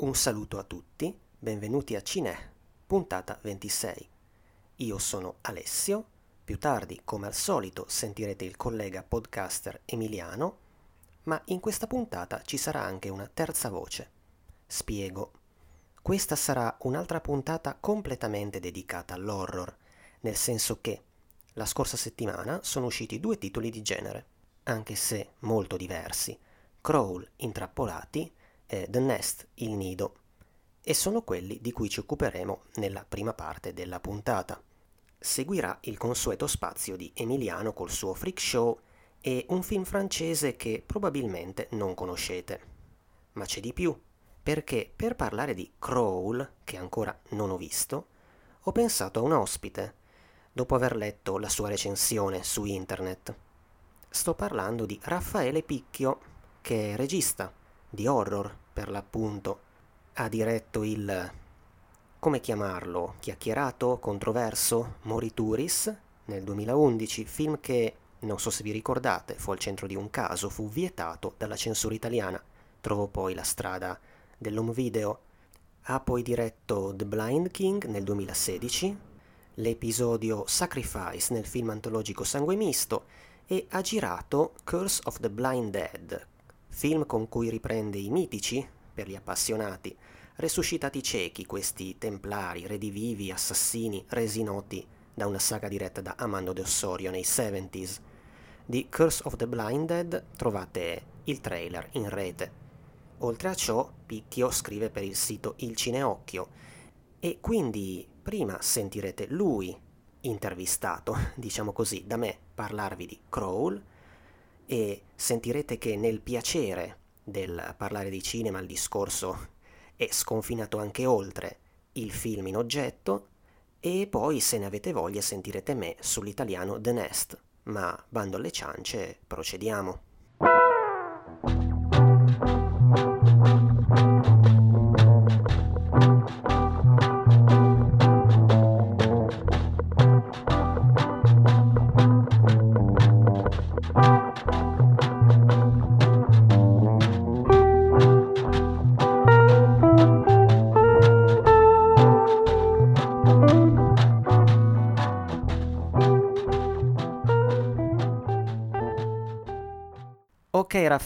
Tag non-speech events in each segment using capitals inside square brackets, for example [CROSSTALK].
Un saluto a tutti, benvenuti a Cine, puntata 26. Io sono Alessio, più tardi, come al solito, sentirete il collega podcaster Emiliano, ma in questa puntata ci sarà anche una terza voce. Spiego. Questa sarà un'altra puntata completamente dedicata all'horror, nel senso che la scorsa settimana sono usciti due titoli di genere, anche se molto diversi, Crawl, Intrappolati e The Nest, Il Nido, e sono quelli di cui ci occuperemo nella prima parte della puntata seguirà il consueto spazio di Emiliano col suo freak show e un film francese che probabilmente non conoscete. Ma c'è di più, perché per parlare di Crawl, che ancora non ho visto, ho pensato a un ospite, dopo aver letto la sua recensione su internet. Sto parlando di Raffaele Picchio, che è regista di horror per l'appunto. Ha diretto il come chiamarlo, chiacchierato, controverso, Morituris, nel 2011, film che, non so se vi ricordate, fu al centro di un caso, fu vietato dalla censura italiana, trovò poi la strada dell'home video. Ha poi diretto The Blind King nel 2016, l'episodio Sacrifice nel film antologico Sangue Misto e ha girato Curse of the Blind Dead, film con cui riprende i mitici, per gli appassionati, resuscitati ciechi questi templari, redivivi, assassini, resi noti da una saga diretta da Amando de Ossorio nei 70s. Di Curse of the Blinded trovate il trailer in rete. Oltre a ciò, Picchio scrive per il sito Il Cineocchio e quindi prima sentirete lui intervistato, [LAUGHS] diciamo così, da me parlarvi di Crawl e sentirete che nel piacere del parlare di cinema il discorso è sconfinato anche oltre il film in oggetto e poi se ne avete voglia sentirete me sull'italiano The Nest, ma bando alle ciance, procediamo.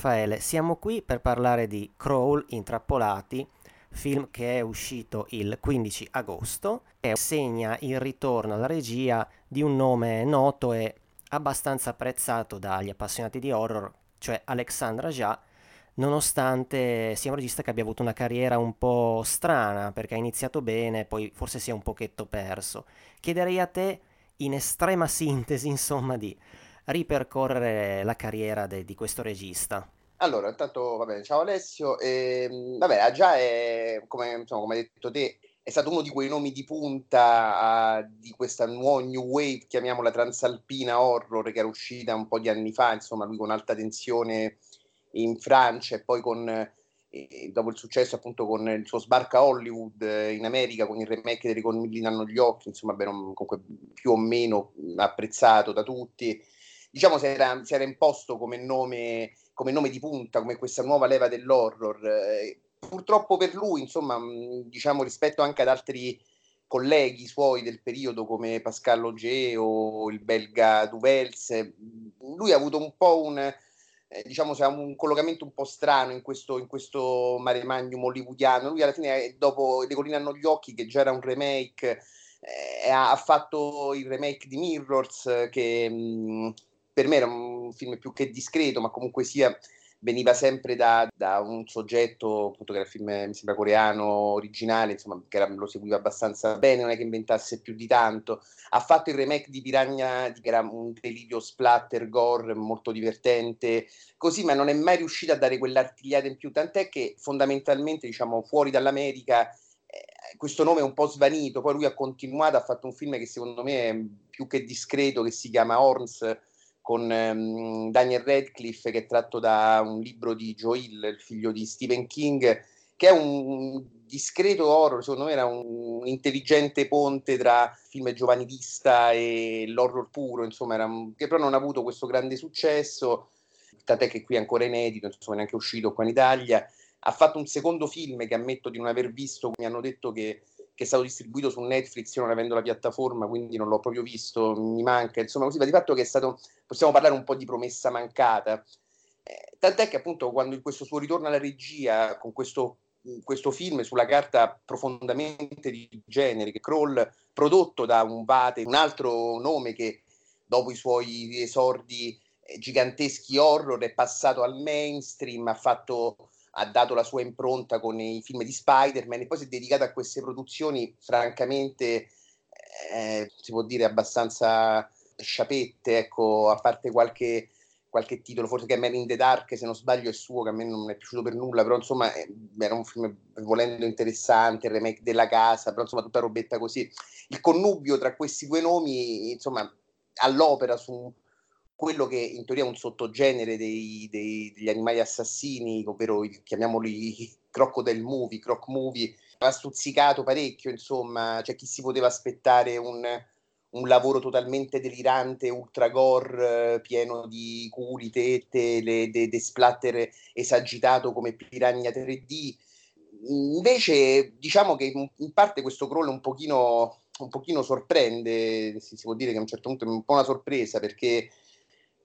Raffaele, siamo qui per parlare di Crawl Intrappolati, film che è uscito il 15 agosto e segna il ritorno alla regia di un nome noto e abbastanza apprezzato dagli appassionati di horror, cioè Alexandra Ja, nonostante sia un regista che abbia avuto una carriera un po' strana, perché ha iniziato bene, poi forse si è un pochetto perso. Chiederei a te, in estrema sintesi, insomma, di ripercorrere la carriera de- di questo regista? Allora, intanto, vabbè, ciao Alessio. E, ehm, vabbè, già è, come, insomma, come hai detto te, è stato uno di quei nomi di punta uh, di questa nuova new wave, chiamiamola transalpina horror, che era uscita un po' di anni fa, insomma, lui con alta tensione in Francia e poi con, eh, dopo il successo appunto con il suo sbarca Hollywood eh, in America, con il remake dei Riconmilli hanno gli occhi, insomma, beh, non, comunque più o meno apprezzato da tutti diciamo si era, si era imposto come nome, come nome, di punta, come questa nuova leva dell'horror. Eh, purtroppo per lui, insomma, diciamo rispetto anche ad altri colleghi suoi del periodo come Pascal Auger o il belga Duvels, lui ha avuto un po' un, eh, diciamo, un collocamento un po' strano in questo, in questo mare magnum hollywoodiano. Lui alla fine, dopo Le colline hanno gli occhi, che già era un remake, eh, ha fatto il remake di Mirrors, che mh, per me era un film più che discreto, ma comunque sia veniva sempre da, da, un soggetto, appunto che era il film, mi sembra coreano, originale, insomma, che era, lo seguiva abbastanza bene, non è che inventasse più di tanto. Ha fatto il remake di Piranha, che era un delirio splatter, gore, molto divertente, così, ma non è mai riuscito a dare quell'artigliata in più, tant'è che fondamentalmente, diciamo, fuori dall'America eh, questo nome è un po' svanito, poi lui ha continuato, ha fatto un film che secondo me è più che discreto, che si chiama Horns, con um, Daniel Radcliffe che è tratto da un libro di Joe Hill, il figlio di Stephen King, che è un discreto horror, secondo me era un intelligente ponte tra film giovanilista e l'horror puro, insomma, era, che però non ha avuto questo grande successo, tant'è che qui è ancora inedito, insomma, neanche uscito qua in Italia. ha fatto un secondo film che ammetto di non aver visto, mi hanno detto che, che è stato distribuito su Netflix, io non avendo la piattaforma, quindi non l'ho proprio visto, mi manca, insomma così, ma di fatto che è stato, possiamo parlare un po' di promessa mancata. Eh, tant'è che appunto quando questo suo ritorno alla regia, con questo, questo film sulla carta profondamente di genere, che Kroll, prodotto da un Vate, un altro nome che dopo i suoi esordi eh, giganteschi horror è passato al mainstream, ha fatto ha dato la sua impronta con i film di Spider-Man e poi si è dedicato a queste produzioni francamente, eh, si può dire, abbastanza sciapette, ecco, a parte qualche, qualche titolo, forse che è Man in the Dark, se non sbaglio è suo, che a me non è piaciuto per nulla, però insomma eh, era un film volendo interessante, il remake della casa, però insomma tutta robetta così. Il connubio tra questi due nomi, insomma, all'opera su quello che in teoria è un sottogenere dei, dei, degli animali assassini, ovvero i, chiamiamoli [LAUGHS] crocodile movie, croc movie, ha stuzzicato parecchio, insomma, c'è chi si poteva aspettare un, un lavoro totalmente delirante, ultra gore, pieno di culi, tette, le, de, de splatter esagitato come piranha 3D. Invece, diciamo che in, parte questo crawl un pochino, un pochino sorprende, si, si, può dire che a un certo punto è un po' una sorpresa perché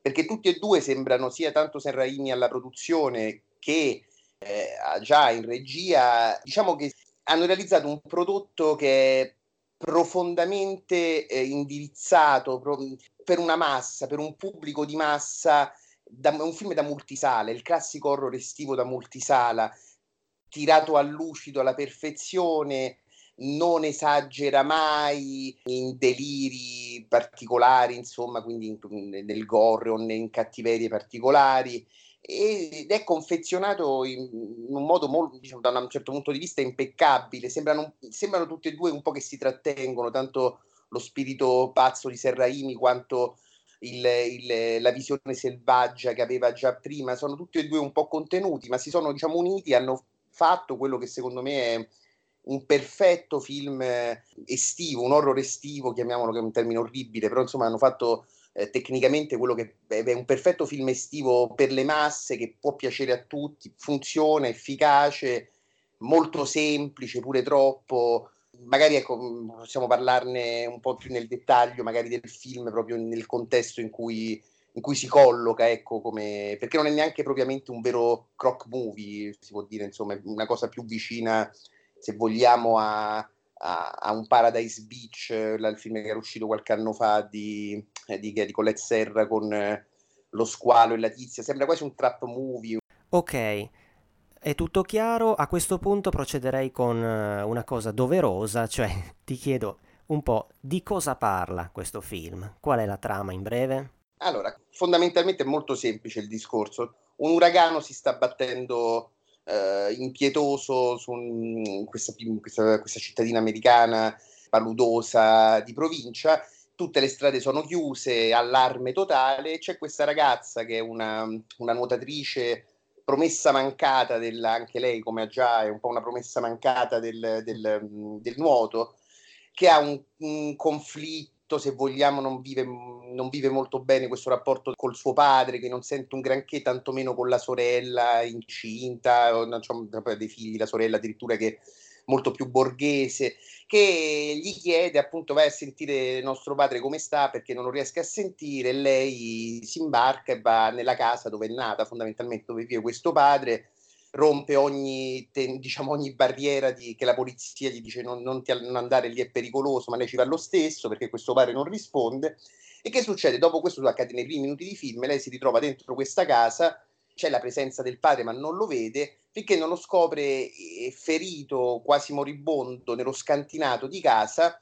perché tutti e due sembrano sia tanto San Raimi alla produzione che eh, già in regia, diciamo che hanno realizzato un prodotto che è profondamente eh, indirizzato pro- per una massa, per un pubblico di massa, da, un film da multisala, il classico horror estivo da multisala, tirato a lucido alla perfezione, non esagera mai in deliri particolari, insomma, quindi in, nel gore o in cattiverie particolari ed è confezionato in, un modo molto, diciamo, da un certo punto di vista impeccabile. Sembrano, sembrano tutti e due un po' che si trattengono, tanto lo spirito pazzo di Serraimi quanto il, il, la visione selvaggia che aveva già prima. Sono tutti e due un po' contenuti, ma si sono diciamo, uniti, hanno fatto quello che secondo me è un perfetto film eh, estivo, un horror estivo, chiamiamolo che è un termine orribile, però insomma hanno fatto eh, tecnicamente quello che è un perfetto film estivo per le masse che può piacere a tutti, funziona, efficace, molto semplice, pure troppo. Magari ecco, mm, possiamo parlarne un po' più nel dettaglio, magari del film, proprio nel contesto in cui, in cui si colloca, ecco, come, perché non è neanche propriamente un vero croc movie, si può dire, insomma, una cosa più vicina se vogliamo, a, a, a un Paradise Beach, il film che era uscito qualche anno fa di, eh, di, di Colette Serra con eh, lo squalo e la tizia, sembra quasi un trap movie. Ok, è tutto chiaro, a questo punto procederei con una cosa doverosa, cioè [LAUGHS] ti chiedo un po' di cosa parla questo film, qual è la trama in breve? Allora, fondamentalmente è molto semplice il discorso. Un uragano si sta battendo eh, impietoso su un, questa, questa, questa cittadina americana paludosa di provincia. Tutte le strade sono chiuse, allarme totale, c'è questa ragazza che è una, una nuotatrice promessa mancata, del, anche lei come ha già è un po' una promessa mancata del, del, del nuoto, che ha un, un conflitto se vogliamo, non vive, non vive, molto bene questo rapporto col suo padre, che non sente un granché, tantomeno con la sorella incinta, o c'è dei figli, la sorella addirittura che è molto più borghese, che gli chiede appunto vai a sentire nostro padre come sta perché non lo riesca a sentire, lei si imbarca e va nella casa dove è nata, fondamentalmente dove vive questo padre, rompe ogni, diciamo, ogni barriera di, che la polizia gli dice non, non, ti, non andare lì è pericoloso, ma lei ci va lo stesso perché questo padre non risponde. E che succede? Dopo questo accade nei primi minuti di film, lei si ritrova dentro questa casa, c'è la presenza del padre ma non lo vede, finché non lo scopre eh, ferito, quasi moribondo, nello scantinato di casa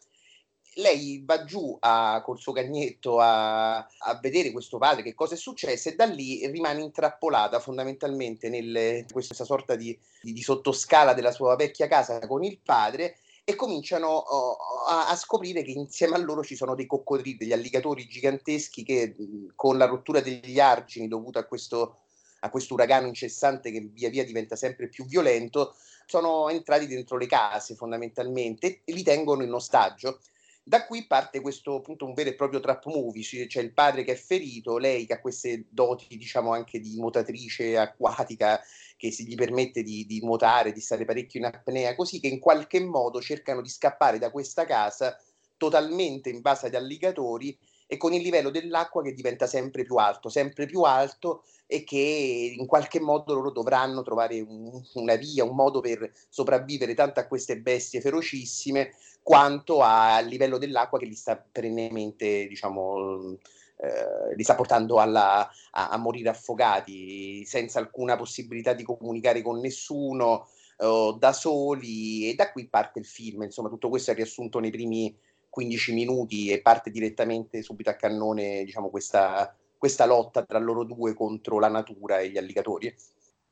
lei va giù a, suo cagnetto a, a, vedere questo padre, che cosa è successo, e da lì rimane intrappolata fondamentalmente in questa sorta di, di, di, sottoscala della sua vecchia casa con il padre e cominciano oh, a, a, scoprire che insieme a loro ci sono dei coccodrilli, degli alligatori giganteschi che con la rottura degli argini dovuta a questo, a questo uragano incessante che via via diventa sempre più violento, sono entrati dentro le case fondamentalmente e li tengono in ostaggio Da qui parte questo appunto un vero e proprio trap movie, c'è il padre che è ferito, lei che ha queste doti diciamo anche di nuotatrice acquatica che si gli permette di, di nuotare, di stare parecchio in apnea, così che in qualche modo cercano di scappare da questa casa totalmente invasa ad alligatori e con il livello dell'acqua che diventa sempre più alto, sempre più alto e che in qualche modo loro dovranno trovare un, una via, un modo per sopravvivere tanto a queste bestie ferocissime quanto al livello dell'acqua che li sta perennemente, diciamo, eh, li sta portando alla, a, a, morire affogati senza alcuna possibilità di comunicare con nessuno, eh, da soli, e da qui parte il film. Insomma, tutto questo è riassunto nei primi 15 minuti e parte direttamente subito a cannone, diciamo, questa, questa lotta tra loro due contro la natura e gli alligatori.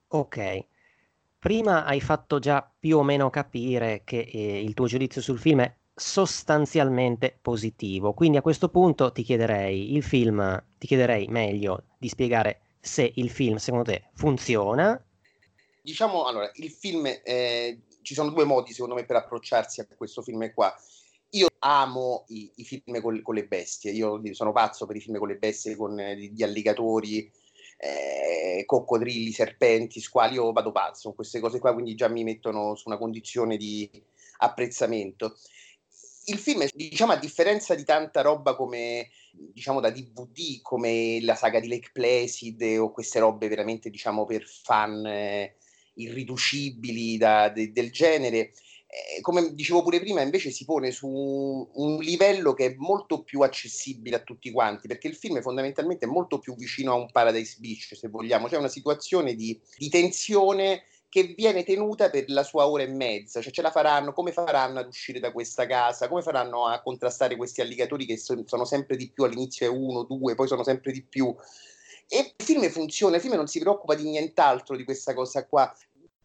Ok. Prima hai fatto già più o meno capire che eh, il tuo giudizio sul film è sostanzialmente positivo. Quindi a questo punto ti chiederei il film, ti chiederei meglio di spiegare se il film secondo te funziona. Diciamo allora, il film eh, ci sono due modi secondo me per approcciarsi a questo film qua. Io amo i, i film con, con, le bestie, io sono pazzo per i film con le bestie, con eh, gli alligatori, eh, coccodrilli, serpenti, squali, io vado pazzo queste cose qua, quindi già mi mettono su una condizione di apprezzamento. Il film, diciamo, a differenza di tanta roba come, diciamo, da DVD, come la saga di Lake Placid o queste robe veramente, diciamo, per fan eh, irriducibili da, de, del genere, come dicevo pure prima, invece si pone su un, livello che è molto più accessibile a tutti quanti, perché il film fondamentalmente è molto più vicino a un Paradise Beach, se vogliamo, cioè una situazione di, di tensione che viene tenuta per la sua ora e mezza, cioè ce la faranno, come faranno ad uscire da questa casa, come faranno a contrastare questi alligatori che so, sono sempre di più, all'inizio è uno, due, poi sono sempre di più. E il film funziona, il film non si preoccupa di nient'altro di questa cosa qua,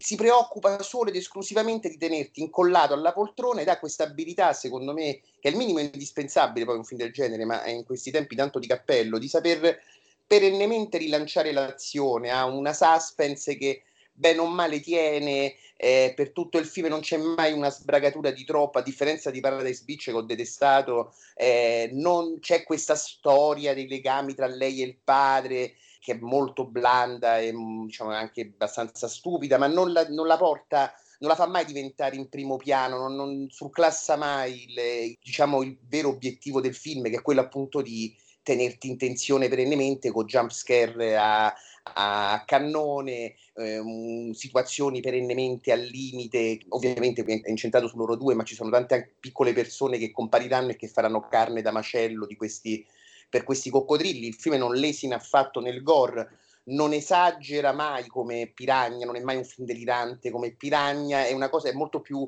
si preoccupa solo ed esclusivamente di tenerti incollato alla poltrona ed ha questa abilità, secondo me, che è il minimo indispensabile poi un film del genere, ma in questi tempi tanto di cappello, di saper perennemente rilanciare l'azione, ha una suspense che bene o male tiene eh, per tutto il film, non c'è mai una sbragatura di troppo, a differenza di Paradise Beach che ho detestato, eh, non c'è questa storia dei legami tra lei e il padre, che è molto blanda e mm, diciamo anche abbastanza stupida, ma non la, non la porta non la fa mai diventare in primo piano, non, non surclassa mai il, diciamo, il vero obiettivo del film, che è quello appunto di tenerti in tensione perennemente con jump scare a, a cannone, eh, situazioni perennemente al limite, ovviamente è incentrato su loro due, ma ci sono tante piccole persone che compariranno e che faranno carne da macello di questi per questi coccodrilli. Il film non lesina affatto nel gore, non esagera mai come Piragna, non è mai un film delirante come Piragna, è una cosa è molto più,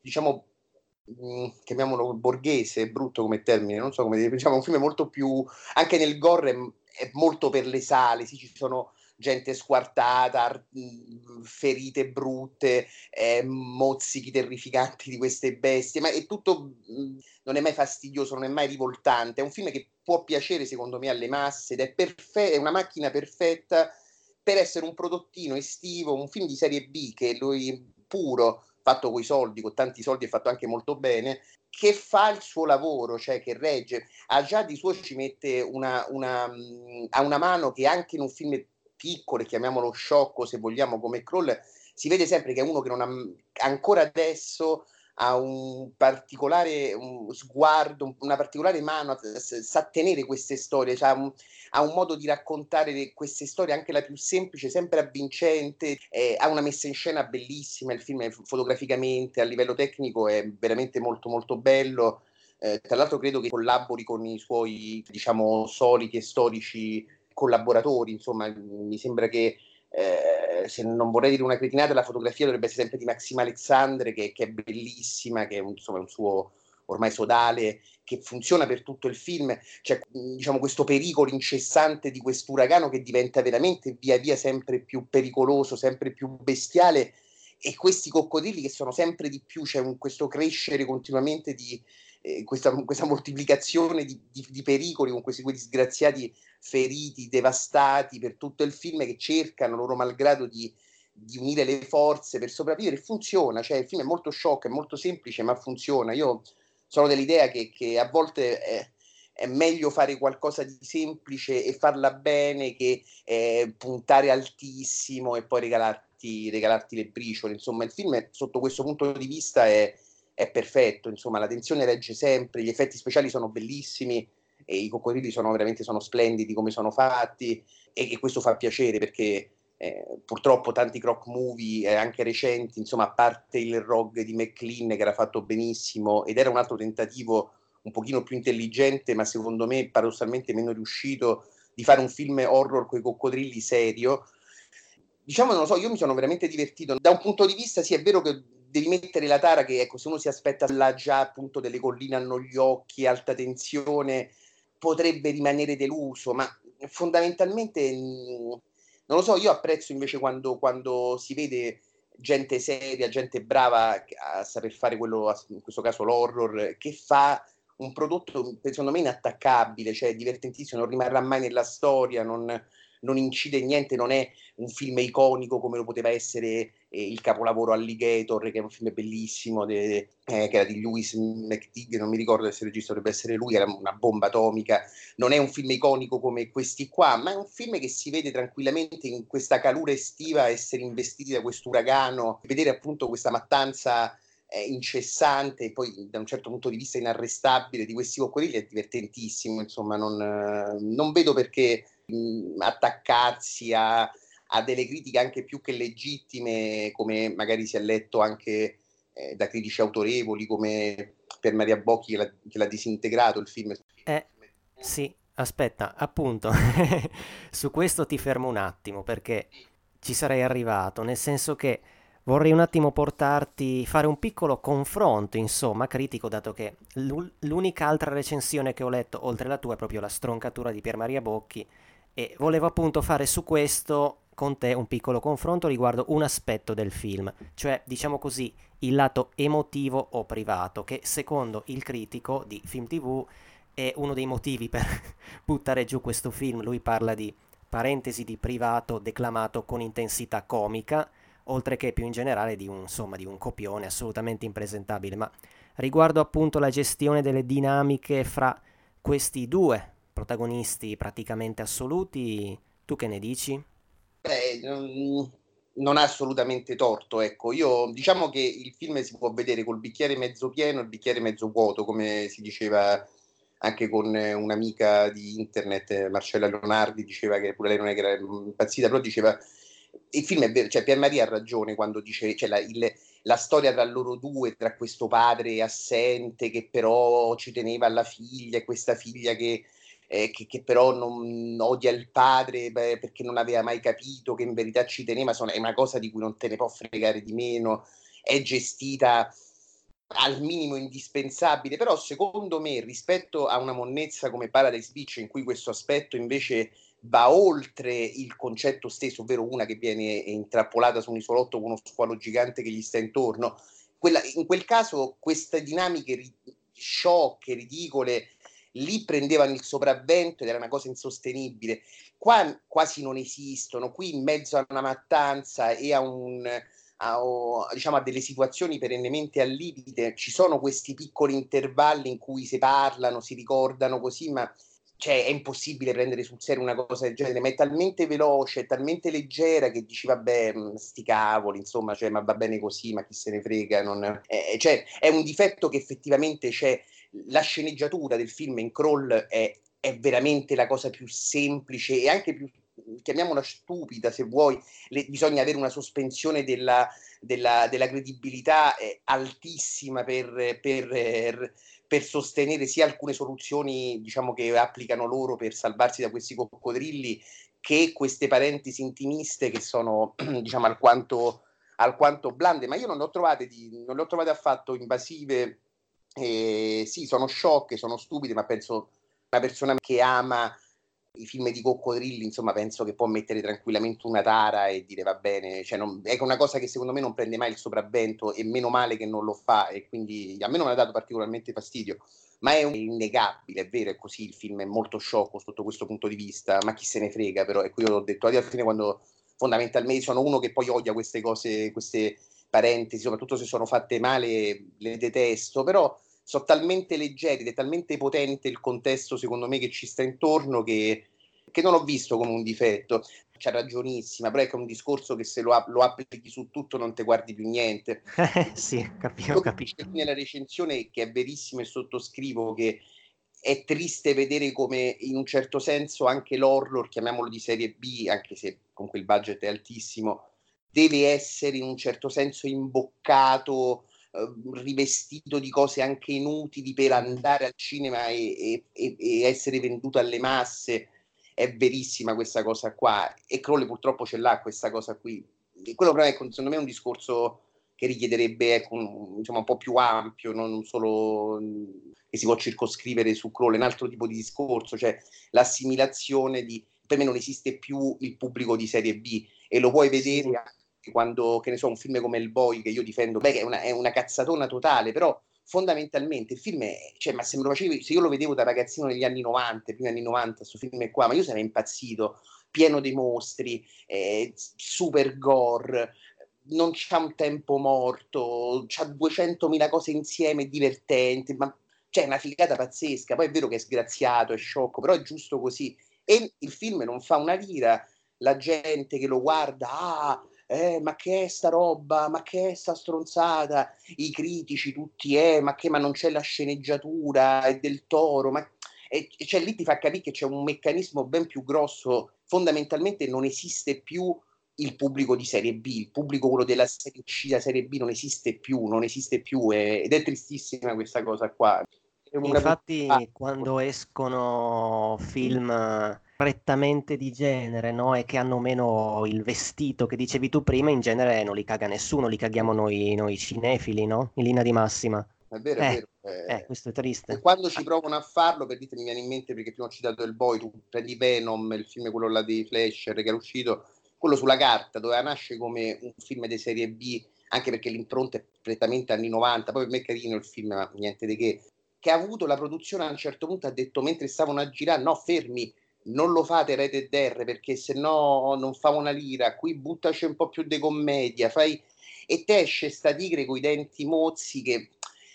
diciamo, mm, chiamiamolo borghese, brutto come termine, non so come dire, [LAUGHS] diciamo, un film molto più, anche nel gore è, è molto per le sale, sì, ci sono gente squartata, ferite brutte, eh, mozzichi terrificanti di queste bestie, ma è tutto, non è mai fastidioso, non è mai rivoltante, è un film che può piacere secondo me alle masse ed è, perfe- è una macchina perfetta per essere un prodottino estivo, un film di serie B che lui puro, fatto coi soldi, con tanti soldi e fatto anche molto bene, che fa il suo lavoro, cioè che regge. Ha già di suo ci mette una, una, una mano che anche in un film piccole, chiamiamolo sciocco se vogliamo come Kroll, si vede sempre che è uno che non ha ancora adesso ha un particolare un sguardo, una particolare mano, sa tenere queste storie, cioè ha, un, ha, un, modo di raccontare queste storie, anche la più semplice, sempre avvincente, eh, ha una messa in scena bellissima, il film è fotograficamente, a livello tecnico è veramente molto molto bello, eh, tra l'altro credo che collabori con i suoi, diciamo, soliti e storici collaboratori, insomma, mi sembra che eh, se non vorrei dire una cretinata, la fotografia dovrebbe essere sempre di Maxima Alexandre, che, che è bellissima, che è un, insomma, un suo ormai sodale, che funziona per tutto il film. C'è diciamo, questo pericolo incessante di quest'uragano che diventa veramente via via sempre più pericoloso, sempre più bestiale. E questi coccodrilli che sono sempre di più, c'è un, questo crescere continuamente di, eh, questa, questa, moltiplicazione di, di, di, pericoli con questi due disgraziati feriti, devastati per tutto il film che cercano loro malgrado di, di unire le forze per sopravvivere funziona, cioè il film è molto shock, è molto semplice ma funziona. Io sono dell'idea che, che a volte è, è, meglio fare qualcosa di semplice e farla bene che eh, puntare altissimo e poi regalarti, regalarti, le briciole. Insomma, il film sotto questo punto di vista è, è perfetto, insomma, la tensione regge sempre, gli effetti speciali sono bellissimi e i coccodrilli sono veramente sono splendidi come sono fatti e, e questo fa piacere perché eh, purtroppo tanti croc movie eh, anche recenti, insomma, a parte il ROG di McLean che era fatto benissimo ed era un altro tentativo un pochino più intelligente, ma secondo me paradossalmente meno riuscito di fare un film horror con i coccodrilli serio. Diciamo, non lo so, io mi sono veramente divertito. Da un punto di vista, sì, è vero che devi mettere la tara che, ecco, se uno si aspetta là già appunto delle colline hanno gli occhi, alta tensione, potrebbe rimanere deluso, ma fondamentalmente non lo so, io apprezzo invece quando, quando si vede gente seria, gente brava a saper fare quello, in questo caso l'horror, che fa un prodotto secondo me inattaccabile, cioè divertentissimo, non rimarrà mai nella storia, non, non incide niente, non è un film iconico come lo poteva essere eh, il capolavoro Alligator, che è un film bellissimo, de, eh, che era di Lewis McTigg, non mi ricordo se il regista dovrebbe essere lui, era una bomba atomica. Non è un film iconico come questi qua, ma è un film che si vede tranquillamente in questa calura estiva essere investiti da questo uragano, vedere appunto questa mattanza eh, incessante e poi da un certo punto di vista inarrestabile di questi coccodrilli è divertentissimo, insomma non, non vedo perché mh, attaccarsi a, a, delle critiche anche più che legittime, come magari si è letto anche eh, da critici autorevoli come per Maria Bocchi che l'ha, che l'ha disintegrato il film. Eh, sì, aspetta, appunto, [LAUGHS] su questo ti fermo un attimo perché ci sarei arrivato, nel senso che vorrei un attimo portarti, fare un piccolo confronto, insomma, critico, dato che l'unica altra recensione che ho letto, oltre la tua, è proprio la stroncatura di Pier Maria Bocchi, e volevo appunto fare su questo con te un piccolo confronto riguardo un aspetto del film, cioè diciamo così il lato emotivo o privato, che secondo il critico di Film TV è uno dei motivi per [LAUGHS] buttare giù questo film. Lui parla di parentesi di privato declamato con intensità comica, oltre che più in generale di un, insomma, di un copione assolutamente impresentabile. Ma riguardo appunto la gestione delle dinamiche fra questi due protagonisti praticamente assoluti, tu che ne dici? Beh, non, ha assolutamente torto, ecco. Io diciamo che il film si può vedere col bicchiere mezzo pieno e il bicchiere mezzo vuoto, come si diceva anche con un'amica di internet, Marcella Leonardi, diceva che pure lei non è che era impazzita, però diceva il film è vero, cioè Pier Maria ha ragione quando dice cioè la, il, la storia tra loro due, tra questo padre assente che però ci teneva alla figlia e questa figlia che eh, che, che, però non odia il padre beh, perché non aveva mai capito che in verità ci teneva, sono, è una cosa di cui non te ne può fregare di meno, è gestita al minimo indispensabile, però secondo me rispetto a una monnezza come Paradise Beach in cui questo aspetto invece va oltre il concetto stesso, ovvero una che viene intrappolata su un isolotto con uno squalo gigante che gli sta intorno, quella, in quel caso queste dinamiche ri- sciocche, ridicole, lì prendevano il sopravvento ed era una cosa insostenibile. Qua quasi non esistono, qui in mezzo a una mattanza e a, un, a, diciamo, a delle situazioni perennemente al limite ci sono questi piccoli intervalli in cui si parlano, si ricordano così, ma cioè, è impossibile prendere sul serio una cosa del genere, ma è talmente veloce, è talmente leggera che dici vabbè, mm, sti cavoli, insomma, cioè, ma va bene così, ma chi se ne frega, non... eh, cioè, è un difetto che effettivamente c'è la sceneggiatura del film in crawl è, è veramente la cosa più semplice e anche più chiamiamola stupida se vuoi, le, bisogna avere una sospensione della, della, della credibilità eh, altissima per, per, per, sostenere sia alcune soluzioni diciamo, che applicano loro per salvarsi da questi coccodrilli che queste parentesi intimiste che sono [CLEARS THROAT] diciamo, alquanto, alquanto blande, ma io non le ho trovate, di, non le ho trovate affatto invasive e sì, sono sciocche, sono stupide, ma penso una persona che ama i film di coccodrilli, insomma, penso che può mettere tranquillamente una tara e dire va bene, cioè non, è una cosa che secondo me non prende mai il sopravvento e meno male che non lo fa e quindi a me non ha dato particolarmente fastidio, ma è innegabile, è vero, è così, il film è molto sciocco sotto questo punto di vista, ma chi se ne frega però, e qui ho detto alla fine quando fondamentalmente sono uno che poi odia queste cose, queste parentesi, soprattutto se sono fatte male, le detesto, però sono talmente leggeri ed è talmente potente il contesto, secondo me, che ci sta intorno che, che non ho visto come un difetto. C'ha ragionissima, però è un discorso che se lo, lo applichi su tutto non ti guardi più niente. [LAUGHS] sì, capisco, capisco. Nella recensione, che è verissimo e sottoscrivo, che è triste vedere come in un certo senso anche l'horror, chiamiamolo di serie B, anche se comunque il budget è altissimo, deve essere in un certo senso imboccato, eh, rivestito di cose anche inutili per andare al cinema e, e, e, essere venduto alle masse. È verissima questa cosa qua e Crowley purtroppo ce l'ha questa cosa qui. E quello però è secondo me è un discorso che richiederebbe ecco, un, insomma, un po' più ampio, non solo che si può circoscrivere su Crowley, un altro tipo di discorso, cioè l'assimilazione di per me non esiste più il pubblico di serie B e lo puoi vedere anche quando, che ne so, un film come Il Boy che io difendo, beh, è una, è una cazzatona totale, però fondamentalmente il film è, cioè, ma se, me lo facevi, se io lo vedevo da ragazzino negli anni 90, primi anni 90, questo film è qua, ma io sarei impazzito, pieno di mostri, eh, super gore, non c'ha un tempo morto, c'ha 200.000 cose insieme divertenti, ma cioè è una figata pazzesca. Poi è vero che è sgraziato, è sciocco, però è giusto così. E il film non fa una lira, la gente che lo guarda, ah, eh, ma che è sta roba, ma che è sta stronzata, i critici tutti, eh, ma che, ma non c'è la sceneggiatura, è del toro, ma... E, cioè lì ti fa capire che c'è un meccanismo ben più grosso, fondamentalmente non esiste più il pubblico di serie B, il pubblico quello della serie C, la serie B non esiste più, non esiste più eh, ed è tristissima questa cosa qua. Infatti, ah. quando escono film prettamente di genere, no? E che hanno meno il vestito che dicevi tu prima, in genere non li caga nessuno, li caghiamo noi, noi cinefili, no? In linea di massima. È vero, è eh, vero. Eh, eh, questo è triste. E quando ci provano a farlo, per dite mi viene in mente perché prima ho citato il Boy, tu prendi Venom, il film quello là di Flasher che era uscito, quello sulla carta doveva nascere come un film di serie B, anche perché l'impronta è prettamente anni 90, poi per me è carino il film, ma niente di che che ha avuto la produzione a un certo punto ha detto mentre stavano a girare no fermi non lo fate Rated R perché se no non fa una lira qui buttaci un po' più di commedia fai... e te esce sta tigre con i denti mozzi che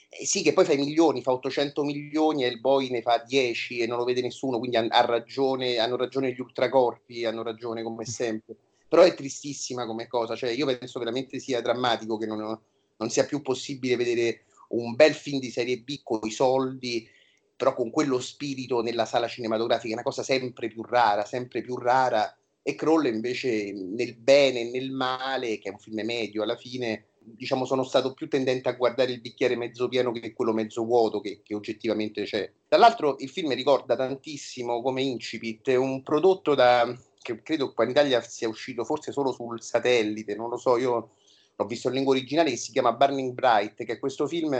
eh, sì che poi fai milioni fa 800 milioni e il boy ne fa 10 e non lo vede nessuno quindi ha ragione hanno ragione gli ultracorpi hanno ragione come sempre. Però è tristissima come cosa cioè io penso veramente sia drammatico che non, non sia più possibile vedere un bel film di serie B con i soldi, però con quello spirito nella sala cinematografica, una cosa sempre più rara, sempre più rara. E Kroll invece nel bene e nel male, che è un film medio alla fine, diciamo sono stato più tendente a guardare il bicchiere mezzo pieno che quello mezzo vuoto che, che oggettivamente c'è. Dall'altro il film ricorda tantissimo come Incipit, un prodotto da, che credo qua in Italia sia uscito forse solo sul satellite, non lo so, io l'ho visto in lingua originale, che si chiama Burning Bright, che è questo film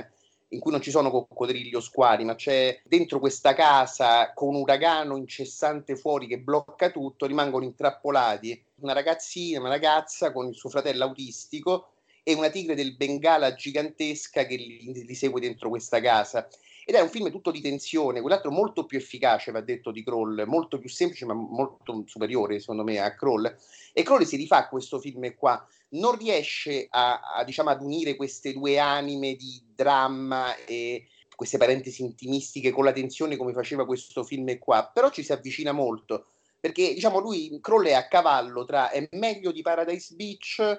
in cui non ci sono coccodrilli o squali, ma c'è dentro questa casa con un uragano incessante fuori che blocca tutto, rimangono intrappolati una ragazzina, una ragazza con il suo fratello autistico e una tigre del Bengala gigantesca che li, li segue dentro questa casa. Ed è un film tutto di tensione, quell'altro molto più efficace, va detto, di Kroll, molto più semplice ma molto superiore secondo me a Kroll. E Kroll si rifà questo film qua, non riesce a, a, diciamo, ad unire queste due anime di dramma e queste parentesi intimistiche con la tensione come faceva questo film qua, però ci si avvicina molto, perché diciamo lui, Kroll è a cavallo tra è meglio di Paradise Beach eh,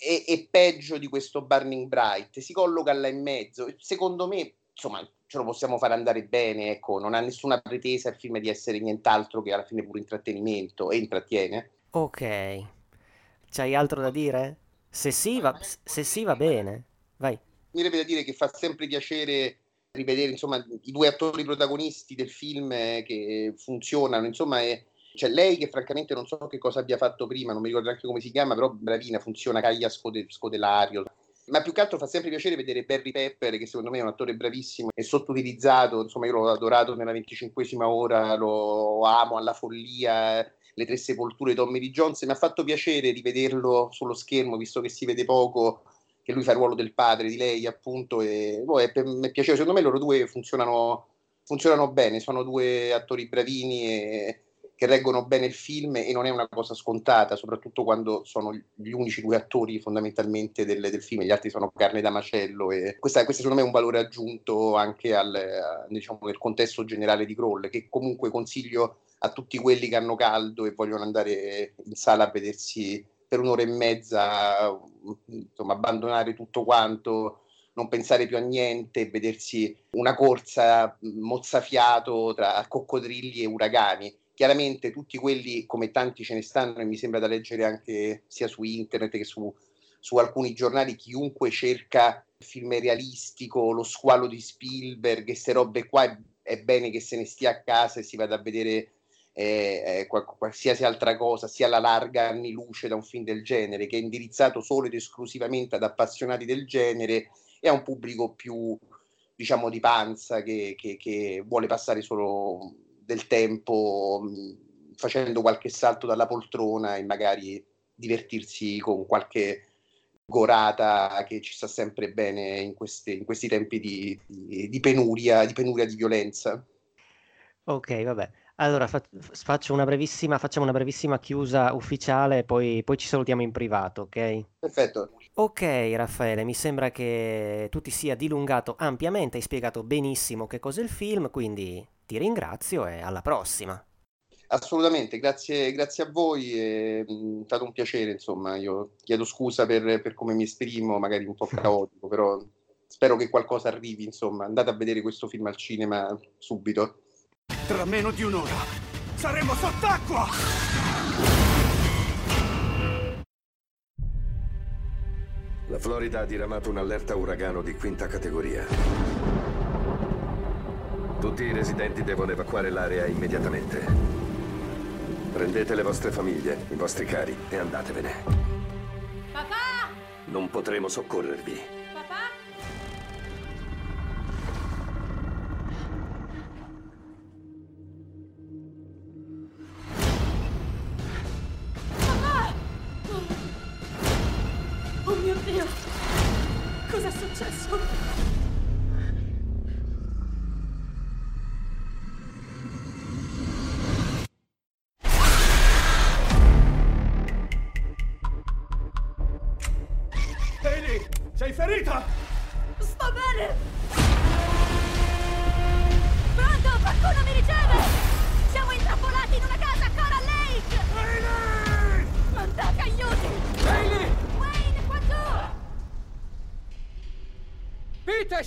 e, e peggio di questo Burning Bright, si colloca là in mezzo, secondo me insomma, ce lo possiamo fare andare bene, ecco, non ha nessuna pretesa il film di essere nient'altro che alla fine pure intrattenimento e intrattiene. Ok, c'hai altro da dire? Se sì, va, se sì, va bene, vai. Mi viene da dire che fa sempre piacere rivedere insomma, i due attori protagonisti del film eh, che funzionano, insomma, è, c'è lei che francamente non so che cosa abbia fatto prima, non mi ricordo neanche come si chiama, però bravina, funziona, Caglia Scode, Scodelario, ma più che altro fa sempre piacere vedere Barry Pepper, che secondo me è un attore bravissimo e sottoutilizzato. Insomma, io l'ho adorato nella 25esima ora, lo amo alla follia. Le tre sepolture Tommy Lee Jones. Mi ha fatto piacere rivederlo sullo schermo, visto che si vede poco, che lui fa il ruolo del padre di lei, appunto. E boh, è, è piacevole. Secondo me loro due funzionano, funzionano bene, sono due attori bravini e che reggono bene il film e non è una cosa scontata, soprattutto quando sono gli unici due attori fondamentalmente del, del film, gli altri sono carne da macello e questa, questo secondo me è un valore aggiunto anche al, diciamo, nel contesto generale di Groll, che comunque consiglio a tutti quelli che hanno caldo e vogliono andare in sala a vedersi per un'ora e mezza, insomma, abbandonare tutto quanto, non pensare più a niente, vedersi una corsa mozzafiato tra coccodrilli e uragani. Chiaramente tutti quelli, come tanti ce ne stanno, e mi sembra da leggere anche sia su internet che su, su alcuni giornali, chiunque cerca il film realistico, lo squalo di Spielberg, queste robe qua, è, è bene che se ne stia a casa e si vada a vedere eh, qualsiasi altra cosa, sia la larga anni luce da un film del genere, che è indirizzato solo ed esclusivamente ad appassionati del genere e a un pubblico più, diciamo, di panza che, che, che vuole passare solo del tempo mh, facendo qualche salto dalla poltrona e magari divertirsi con qualche gorata che ci sta sempre bene in, queste, in questi tempi di, di, di, penuria, di penuria di violenza. Ok, vabbè. Allora, fa- faccio una brevissima, facciamo una brevissima chiusa ufficiale, poi, poi ci salutiamo in privato, ok? Perfetto. Ok, Raffaele, mi sembra che tu ti sia dilungato ampiamente, hai spiegato benissimo che cos'è il film, quindi ti ringrazio e alla prossima. Assolutamente, grazie, grazie a voi, è mm, stato un piacere, insomma, io chiedo scusa per, per come mi esprimo, magari un po' [LAUGHS] caotico, però spero che qualcosa arrivi, insomma, andate a vedere questo film al cinema subito. Tra meno di un'ora saremo sott'acqua! La Florida ha diramato un'allerta uragano di quinta categoria. Tutti i residenti devono evacuare l'area immediatamente. Prendete le vostre famiglie, i vostri cari e andatevene. Papà! Non potremo soccorrervi.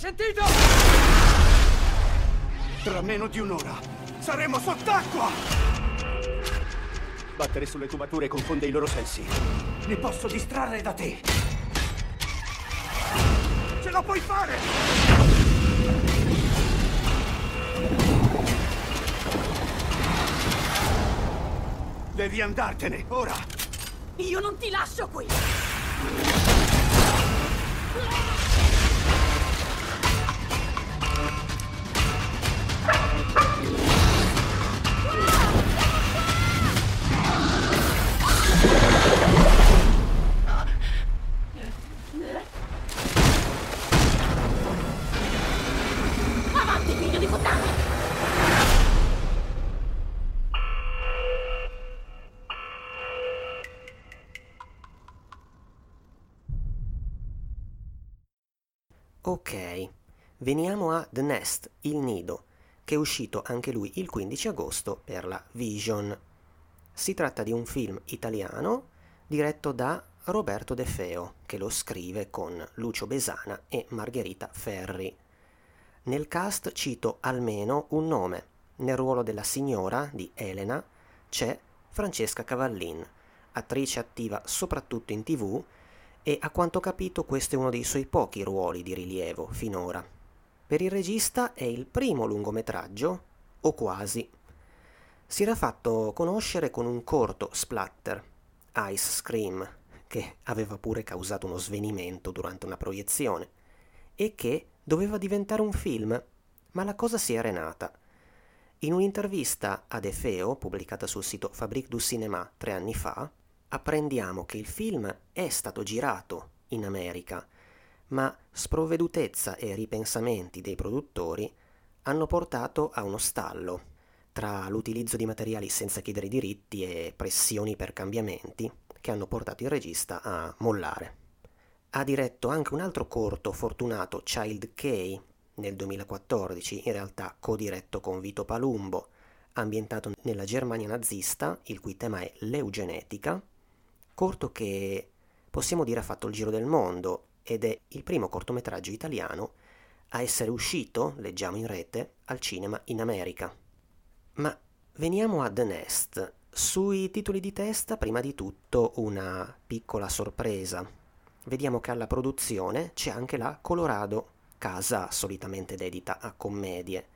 Sentito? Tra meno di un'ora saremo sott'acqua! Battere sulle tubature confonde i loro sensi. Mi posso distrarre da te. Ce la puoi fare! Devi andartene, ora! Io non ti lascio qui! Veniamo a The Nest, il nido, che è uscito anche lui il 15 agosto per la Vision. Si tratta di un film italiano diretto da Roberto De Feo, che lo scrive con Lucio Besana e Margherita Ferri. Nel cast cito almeno un nome. Nel ruolo della signora di Elena c'è Francesca Cavallin, attrice attiva soprattutto in tv e a quanto ho capito questo è uno dei suoi pochi ruoli di rilievo finora. Per il regista è il primo lungometraggio, o quasi. Si era fatto conoscere con un corto splatter, Ice Scream, che aveva pure causato uno svenimento durante una proiezione, e che doveva diventare un film, ma la cosa si è arenata. In un'intervista ad Efeo, pubblicata sul sito Fabrique du Cinéma tre anni fa, apprendiamo che il film è stato girato in America, ma sprovvedutezza e ripensamenti dei produttori hanno portato a uno stallo. tra l'utilizzo di materiali senza chiedere diritti e pressioni per cambiamenti che hanno portato il regista a mollare. Ha diretto anche un altro corto fortunato, Child K, nel 2014, in realtà co-diretto con Vito Palumbo, ambientato nella Germania nazista, il cui tema è l'eugenetica, corto che possiamo dire ha fatto il giro del mondo ed è il primo cortometraggio italiano a essere uscito, leggiamo in rete, al cinema in America. Ma veniamo a The Nest. Sui titoli di testa, prima di tutto, una piccola sorpresa. Vediamo che alla produzione c'è anche la Colorado, casa solitamente dedita a commedie.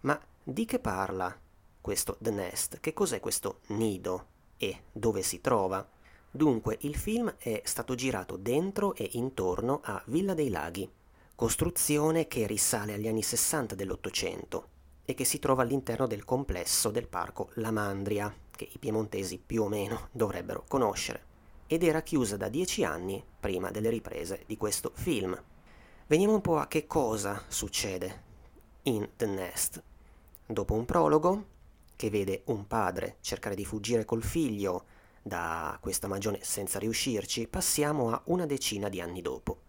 Ma di che parla questo The Nest? Che cos'è questo nido? E dove si trova? Dunque, il film è stato girato dentro e intorno a Villa dei Laghi, costruzione che risale agli anni 60 dell'Ottocento e che si trova all'interno del complesso del parco La Mandria, che i piemontesi più o meno dovrebbero conoscere, ed era chiusa da dieci anni prima delle riprese di questo film. Veniamo un po' a che cosa succede in The Nest. Dopo un prologo, che vede un padre cercare di fuggire col figlio da questa magione senza riuscirci, passiamo a una decina di anni dopo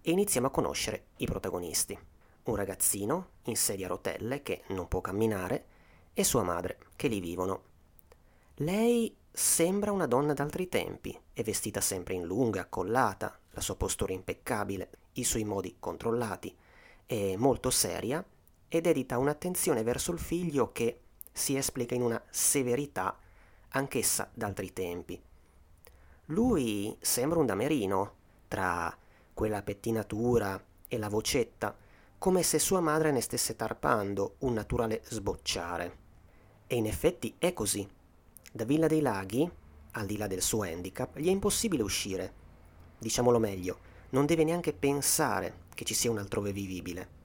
e iniziamo a conoscere i protagonisti. Un ragazzino in sedia a rotelle che non può camminare e sua madre che lì vivono. Lei sembra una donna d'altri tempi, è vestita sempre in lunga, collata, la sua postura impeccabile, i suoi modi controllati, è molto seria e dedica un'attenzione verso il figlio che si esplica in una severità anch'essa d'altri tempi. Lui sembra un damerino, tra quella pettinatura e la vocetta, come se sua madre ne stesse tarpando un naturale sbocciare. E in effetti è così. Da Villa dei Laghi, al di là del suo handicap, gli è impossibile uscire. Diciamolo meglio, non deve neanche pensare che ci sia un altrove vivibile.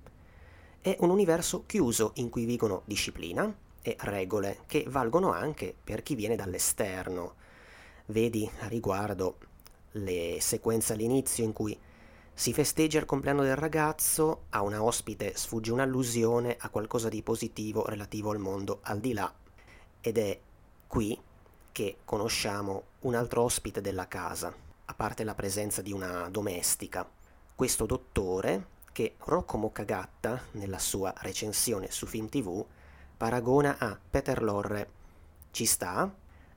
È un universo chiuso in cui vigono disciplina e regole che valgono anche per chi viene dall'esterno. Vedi a riguardo le sequenze all'inizio in cui si festeggia il compleanno del ragazzo, a una ospite sfugge un'allusione a qualcosa di positivo relativo al mondo al di là ed è qui che conosciamo un altro ospite della casa, a parte la presenza di una domestica. Questo dottore che Rocco Moccagatta, nella sua recensione su Film TV, paragona a Peter Lorre. Ci sta?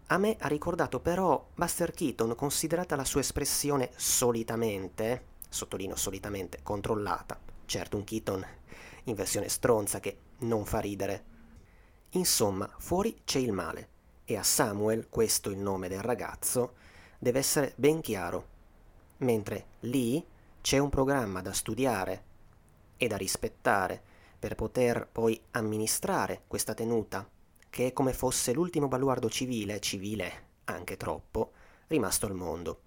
A me ha ricordato però Buster Keaton, considerata la sua espressione solitamente, sottolineo solitamente, controllata. Certo, un Keaton in versione stronza che non fa ridere. Insomma, fuori c'è il male e a Samuel, questo il nome del ragazzo, deve essere ben chiaro, mentre lì c'è un programma da studiare e da rispettare per poter poi amministrare questa tenuta, che è come fosse l'ultimo baluardo civile, civile anche troppo, rimasto al mondo.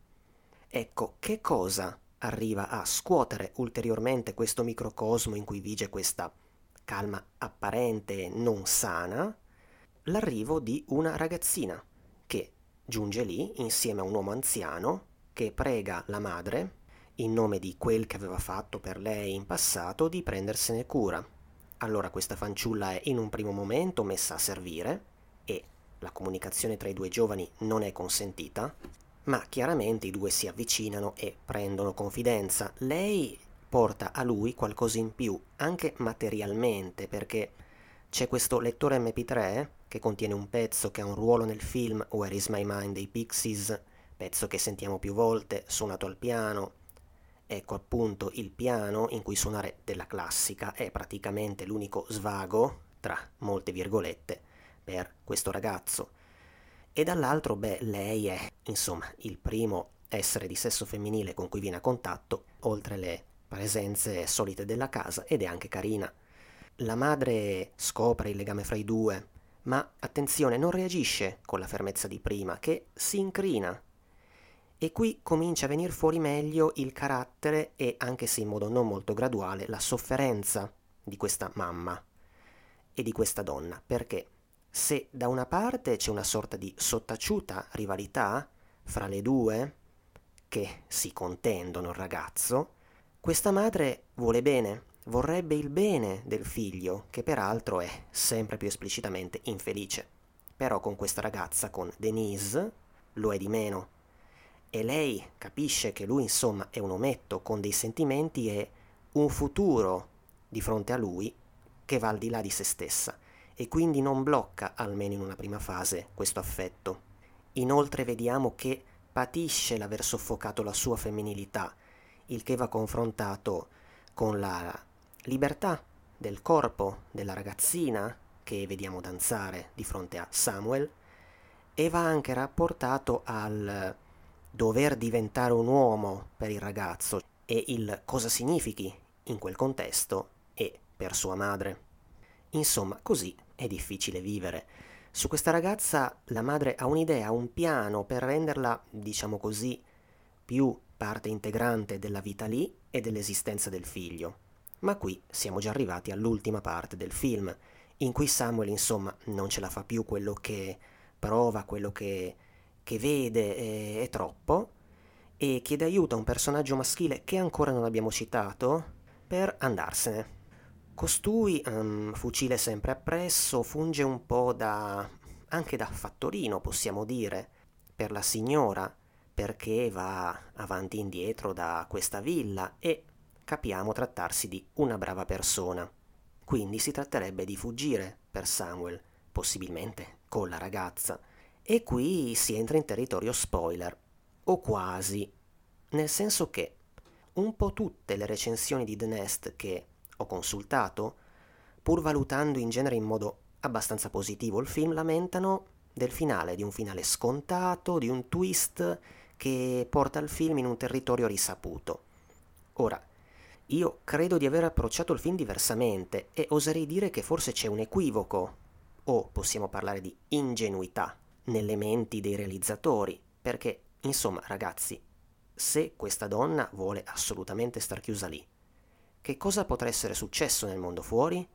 Ecco, che cosa arriva a scuotere ulteriormente questo microcosmo in cui vige questa calma apparente e non sana, l'arrivo di una ragazzina che giunge lì insieme a un uomo anziano che prega la madre, in nome di quel che aveva fatto per lei in passato, di prendersene cura. Allora questa fanciulla è in un primo momento messa a servire e la comunicazione tra i due giovani non è consentita, ma chiaramente i due si avvicinano e prendono confidenza. Lei porta a lui qualcosa in più, anche materialmente, perché c'è questo lettore MP3 che contiene un pezzo che ha un ruolo nel film Where is My Mind dei Pixies, pezzo che sentiamo più volte, suonato al piano. Ecco appunto il piano in cui suonare della classica è praticamente l'unico svago, tra molte virgolette, per questo ragazzo e dall'altro, beh, lei è, insomma, il primo essere di sesso femminile con cui viene a contatto, oltre le presenze solite della casa, ed è anche carina. La madre scopre il legame fra i due, ma attenzione, non reagisce con la fermezza di prima, che si incrina. E qui comincia a venire fuori meglio il carattere e, anche se in modo non molto graduale, la sofferenza di questa mamma e di questa donna, perché se da una parte c'è una sorta di sottaciuta rivalità fra le due, che si contendono il ragazzo, questa madre vuole bene, vorrebbe il bene del figlio, che peraltro è sempre più esplicitamente infelice. Però con questa ragazza, con Denise, lo è di meno. E lei capisce che lui, insomma, è un ometto con dei sentimenti e un futuro di fronte a lui che va al di là di se stessa e quindi non blocca, almeno in una prima fase, questo affetto. Inoltre vediamo che patisce l'aver soffocato la sua femminilità, il che va confrontato con la libertà del corpo della ragazzina che vediamo danzare di fronte a Samuel e va anche rapportato al dover diventare un uomo per il ragazzo e il cosa significhi in quel contesto e per sua madre. Insomma, così è difficile vivere. Su questa ragazza la madre ha un'idea, un piano per renderla, diciamo così, più parte integrante della vita lì e dell'esistenza del figlio. Ma qui siamo già arrivati all'ultima parte del film, in cui Samuel, insomma, non ce la fa più quello che prova, quello che, che vede è, è troppo, e chiede aiuto a un personaggio maschile che ancora non abbiamo citato per andarsene. Costui, um, fucile sempre appresso, funge un po' da anche da fattorino, possiamo dire, per la signora, perché va avanti e indietro da questa villa e capiamo trattarsi di una brava persona. Quindi si tratterebbe di fuggire per Samuel, possibilmente con la ragazza. E qui si entra in territorio spoiler, o quasi, nel senso che un po' tutte le recensioni di The Nest che ho consultato, pur valutando in genere in modo abbastanza positivo il film, lamentano del finale, di un finale scontato, di un twist che porta il film in un territorio risaputo. Ora, io credo di aver approcciato il film diversamente e oserei dire che forse c'è un equivoco, o possiamo parlare di ingenuità, nelle menti dei realizzatori, perché, insomma, ragazzi, se questa donna vuole assolutamente star chiusa lì, che cosa potrà essere successo nel mondo fuori?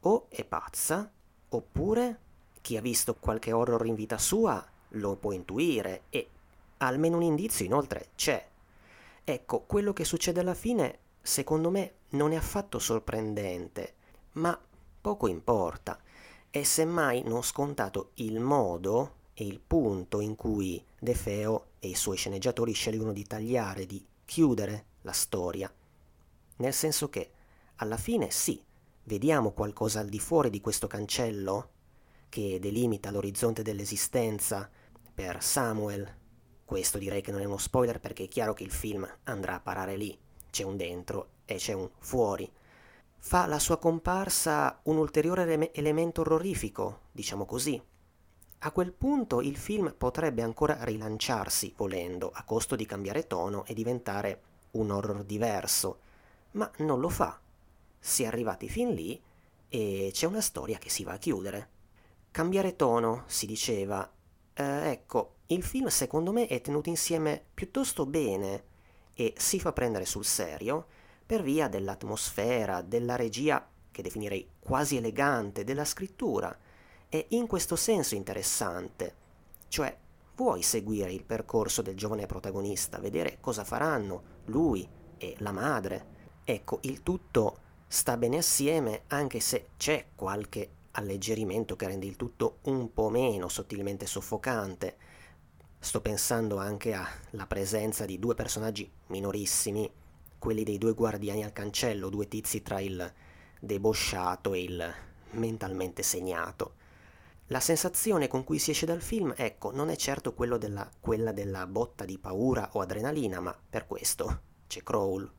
O è pazza, oppure chi ha visto qualche horror in vita sua lo può intuire e almeno un indizio inoltre c'è. Ecco, quello che succede alla fine, secondo me, non è affatto sorprendente, ma poco importa. È semmai non scontato il modo e il punto in cui De Feo e i suoi sceneggiatori scelgono di tagliare, di chiudere la storia nel senso che alla fine sì, vediamo qualcosa al di fuori di questo cancello che delimita l'orizzonte dell'esistenza per Samuel. Questo direi che non è uno spoiler perché è chiaro che il film andrà a parare lì, c'è un dentro e c'è un fuori. Fa la sua comparsa un ulteriore ele- elemento orrorifico, diciamo così. A quel punto il film potrebbe ancora rilanciarsi, volendo, a costo di cambiare tono e diventare un horror diverso, ma non lo fa. Si è arrivati fin lì e c'è una storia che si va a chiudere. Cambiare tono, si diceva. Eh, ecco, il film secondo me è tenuto insieme piuttosto bene e si fa prendere sul serio per via dell'atmosfera, della regia che definirei quasi elegante, della scrittura. È in questo senso interessante. Cioè, vuoi seguire il percorso del giovane protagonista, vedere cosa faranno lui e la madre, Ecco, il tutto sta bene assieme anche se c'è qualche alleggerimento che rende il tutto un po' meno sottilmente soffocante. Sto pensando anche alla presenza di due personaggi minorissimi, quelli dei due guardiani al cancello, due tizi tra il debosciato e il mentalmente segnato. La sensazione con cui si esce dal film, ecco, non è certo della, quella della botta di paura o adrenalina, ma per questo c'è Crawl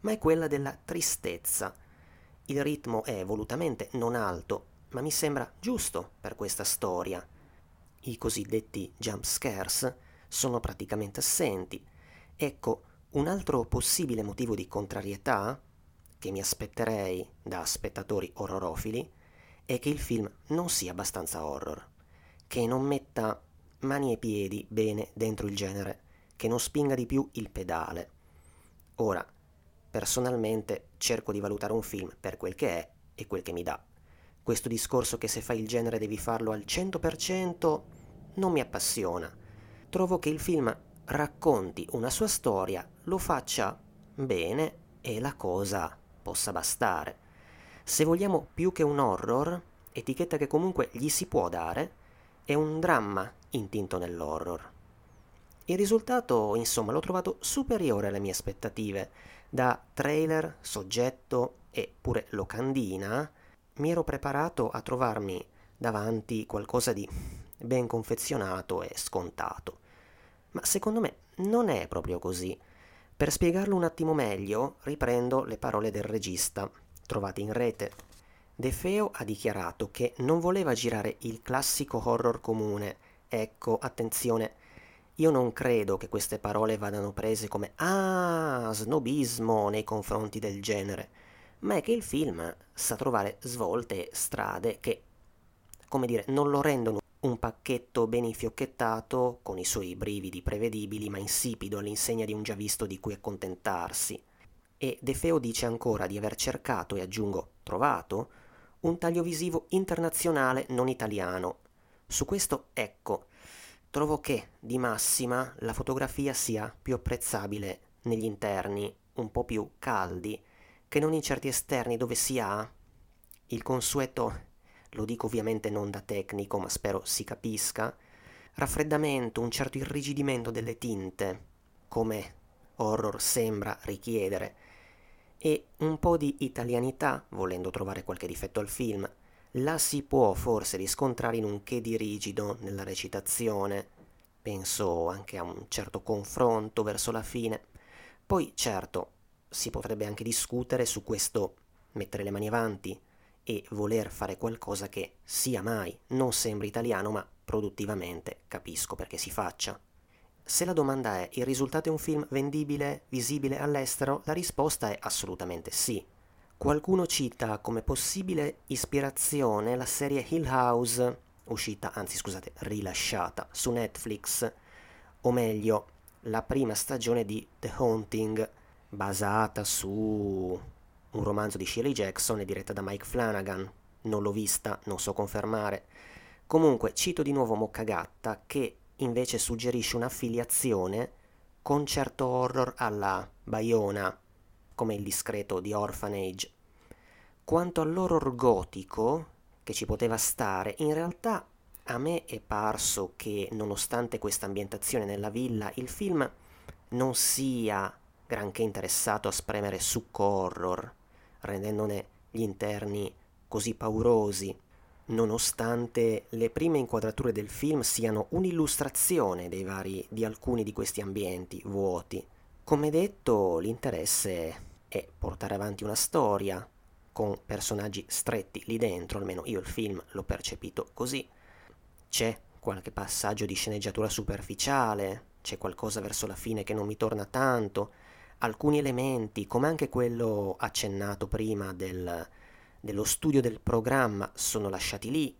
ma è quella della tristezza. Il ritmo è volutamente non alto, ma mi sembra giusto per questa storia. I cosiddetti jump scares sono praticamente assenti. Ecco, un altro possibile motivo di contrarietà che mi aspetterei da spettatori orrorofili è che il film non sia abbastanza horror, che non metta mani e piedi bene dentro il genere, che non spinga di più il pedale. Ora, Personalmente cerco di valutare un film per quel che è e quel che mi dà. Questo discorso che se fai il genere devi farlo al 100% non mi appassiona. Trovo che il film racconti una sua storia, lo faccia bene e la cosa possa bastare. Se vogliamo più che un horror, etichetta che comunque gli si può dare, è un dramma intinto nell'horror. Il risultato, insomma, l'ho trovato superiore alle mie aspettative. Da trailer, soggetto e pure locandina, mi ero preparato a trovarmi davanti qualcosa di ben confezionato e scontato. Ma secondo me non è proprio così. Per spiegarlo un attimo meglio, riprendo le parole del regista, trovate in rete. De Feo ha dichiarato che non voleva girare il classico horror comune. Ecco, attenzione, io non credo che queste parole vadano prese come ah, snobismo nei confronti del genere, ma è che il film sa trovare svolte e strade che, come dire, non lo rendono un pacchetto ben infiocchettato, con i suoi brividi prevedibili, ma insipido all'insegna di un già visto di cui accontentarsi. E De Feo dice ancora di aver cercato, e aggiungo trovato, un taglio visivo internazionale non italiano. Su questo, ecco, trovo che, di massima, la fotografia sia più apprezzabile negli interni, un po' più caldi, che non in certi esterni dove si ha il consueto lo dico ovviamente non da tecnico, ma spero si capisca, raffreddamento, un certo irrigidimento delle tinte, come horror sembra richiedere, e un po' di italianità, volendo trovare qualche difetto al film, la si può forse riscontrare in un che di rigido nella recitazione, penso anche a un certo confronto verso la fine. Poi certo, si potrebbe anche discutere su questo mettere le mani avanti, e voler fare qualcosa che sia mai non sembri italiano ma produttivamente capisco perché si faccia. Se la domanda è il risultato è un film vendibile, visibile all'estero, la risposta è assolutamente sì. Qualcuno cita come possibile ispirazione la serie Hill House, uscita, anzi scusate, rilasciata su Netflix, o meglio, la prima stagione di The Haunting, basata su un romanzo di Shirley Jackson è diretta da Mike Flanagan. Non l'ho vista, non so confermare. Comunque cito di nuovo Moccagatta che invece suggerisce un'affiliazione con certo horror alla Bayona, come il discreto di Orphanage. Quanto all'horror gotico, che ci poteva stare, in realtà a me è parso che, nonostante questa ambientazione nella villa, il film non sia granché interessato a spremere succo horror rendendone gli interni così paurosi, nonostante le prime inquadrature del film siano un'illustrazione vari, di alcuni di questi ambienti vuoti. Come detto, l'interesse è portare avanti una storia con personaggi stretti lì dentro, almeno io il film l'ho percepito così. C'è qualche passaggio di sceneggiatura superficiale, c'è qualcosa verso la fine che non mi torna tanto, alcuni elementi, come anche quello accennato prima del, dello studio del programma, sono lasciati lì.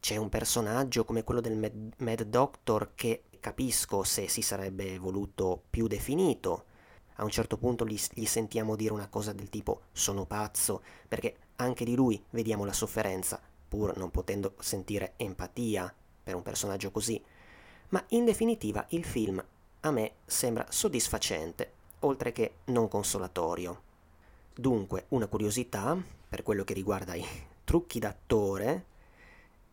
C'è un personaggio come quello del Mad, Mad Doctor che capisco se si sarebbe voluto più definito. A un certo punto gli, gli sentiamo dire una cosa del tipo sono pazzo, perché anche di lui vediamo la sofferenza, pur non potendo sentire empatia per un personaggio così. Ma in definitiva il film a me sembra soddisfacente oltre che non consolatorio. Dunque, una curiosità per quello che riguarda i trucchi d'attore,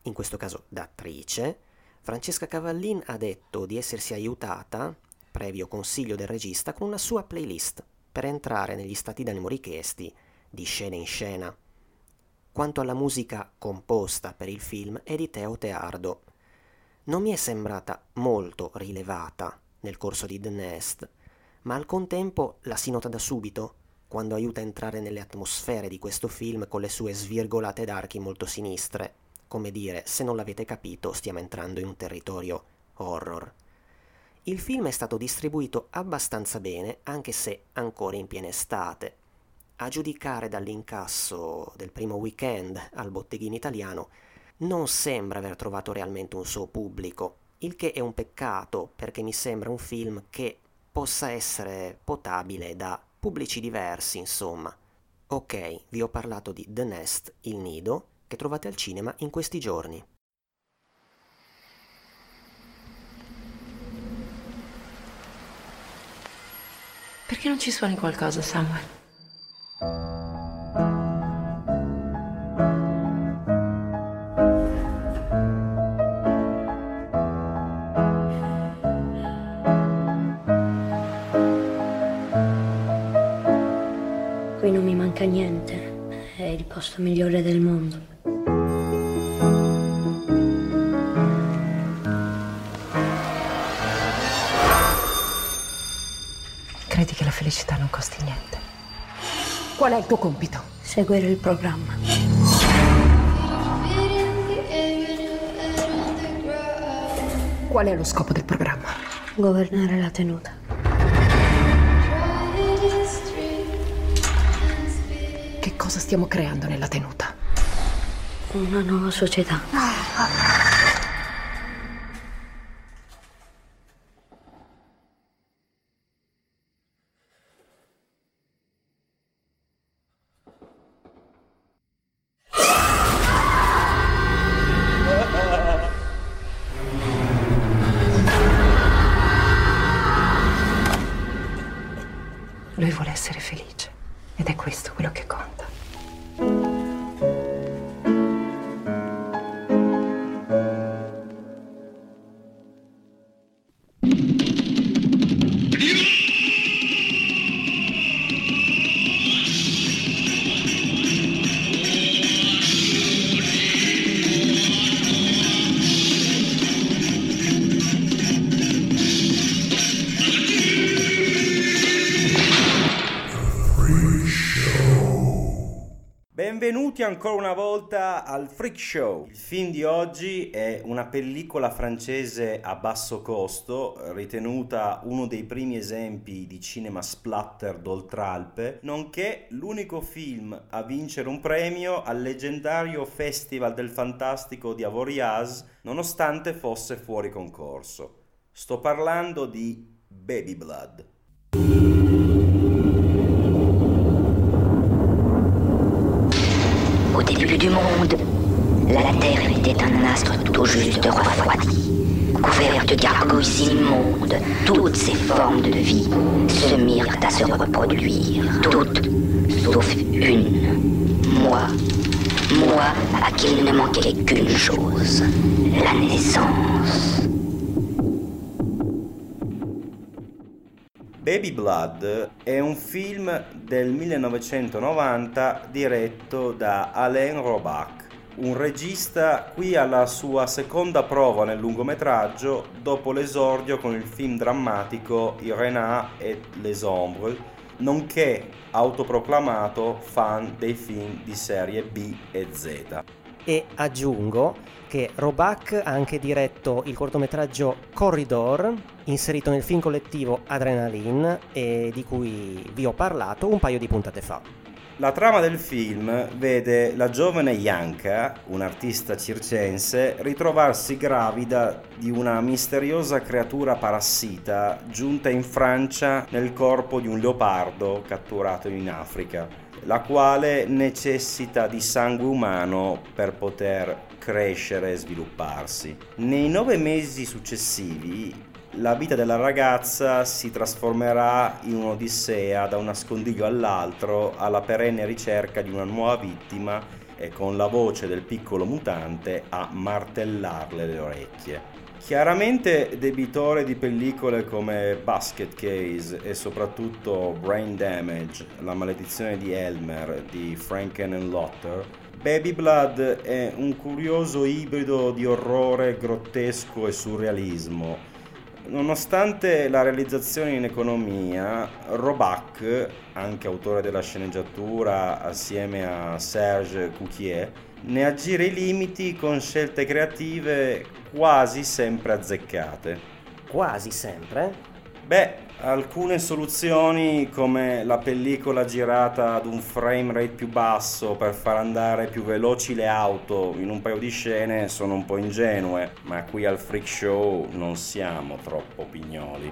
in questo caso d'attrice, Francesca Cavallin ha detto di essersi aiutata, previo consiglio del regista, con una sua playlist per entrare negli stati d'animo richiesti di scena in scena. Quanto alla musica composta per il film è di Teo Teardo. Non mi è sembrata molto rilevata nel corso di The Nest, ma al contempo la si nota da subito, quando aiuta a entrare nelle atmosfere di questo film con le sue svirgolate d'archi molto sinistre. Come dire, se non l'avete capito, stiamo entrando in un territorio horror. Il film è stato distribuito abbastanza bene, anche se ancora in piena estate. A giudicare dall'incasso del primo weekend al botteghino italiano, non sembra aver trovato realmente un suo pubblico, il che è un peccato perché mi sembra un film che possa essere potabile da pubblici diversi, insomma. Ok, vi ho parlato di The Nest, il nido, che trovate al cinema in questi giorni. Perché non ci suoni qualcosa, Samuel? Manca niente, è il posto migliore del mondo. Credi che la felicità non costi niente? Qual è il tuo compito? Seguire il programma. Qual è lo scopo del programma? Governare la tenuta. Cosa stiamo creando nella tenuta? Una nuova società. Ancora una volta al Freak Show. Il film di oggi è una pellicola francese a basso costo, ritenuta uno dei primi esempi di cinema splatter d'Oltralpe, nonché l'unico film a vincere un premio al leggendario Festival del Fantastico di Avoriaz, nonostante fosse fuori concorso. Sto parlando di Baby Blood. Au début du monde, la Terre était un astre tout juste refroidi, couvert de gargouilles immondes. Toutes ces formes de vie se mirent à se reproduire, toutes, sauf une. Moi, moi à qui il ne manquait qu'une chose, la naissance. Baby Blood è un film del 1990 diretto da Alain Robac, un regista qui alla sua seconda prova nel lungometraggio dopo l'esordio con il film drammatico Il Renat et les Ombres, nonché autoproclamato fan dei film di serie B e Z. E aggiungo che Robac ha anche diretto il cortometraggio Corridor, inserito nel film collettivo Adrenaline e di cui vi ho parlato un paio di puntate fa. La trama del film vede la giovane Yanka, un'artista circense, ritrovarsi gravida di una misteriosa creatura parassita giunta in Francia nel corpo di un leopardo catturato in Africa, la quale necessita di sangue umano per poter crescere e svilupparsi. Nei nove mesi successivi la vita della ragazza si trasformerà in un'odissea da un nascondiglio all'altro alla perenne ricerca di una nuova vittima e con la voce del piccolo mutante a martellarle le orecchie. Chiaramente debitore di pellicole come Basket Case e soprattutto Brain Damage, La maledizione di Elmer di Frankenlotter, Baby Blood è un curioso ibrido di orrore grottesco e surrealismo. Nonostante la realizzazione in economia, Robac, anche autore della sceneggiatura assieme a Serge Couquier, ne aggira i limiti con scelte creative quasi sempre azzeccate. Quasi sempre? Beh, alcune soluzioni come la pellicola girata ad un frame rate più basso per far andare più veloci le auto in un paio di scene sono un po' ingenue, ma qui al freak show non siamo troppo pignoli.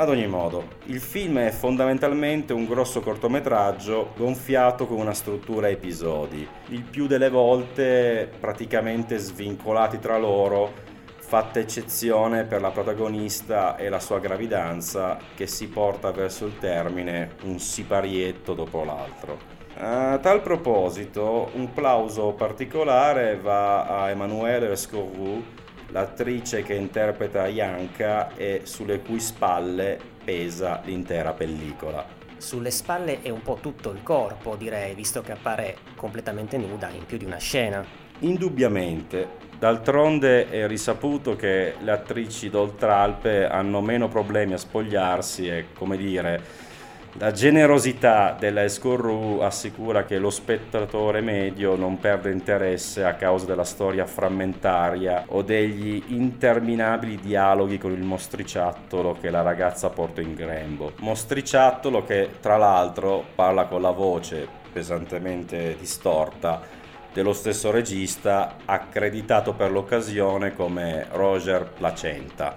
Ad ogni modo, il film è fondamentalmente un grosso cortometraggio gonfiato con una struttura a episodi, il più delle volte praticamente svincolati tra loro fatta eccezione per la protagonista e la sua gravidanza che si porta verso il termine un siparietto dopo l'altro. A tal proposito, un plauso particolare va a Emanuele Scorru, l'attrice che interpreta Yanka e sulle cui spalle pesa l'intera pellicola. Sulle spalle è un po' tutto il corpo, direi, visto che appare completamente nuda in più di una scena. Indubbiamente. D'altronde è risaputo che le attrici d'Oltralpe hanno meno problemi a spogliarsi e, come dire, la generosità della Escorru assicura che lo spettatore medio non perde interesse a causa della storia frammentaria o degli interminabili dialoghi con il mostriciattolo che la ragazza porta in grembo. Mostriciattolo che tra l'altro parla con la voce pesantemente distorta dello stesso regista accreditato per l'occasione come Roger Placenta.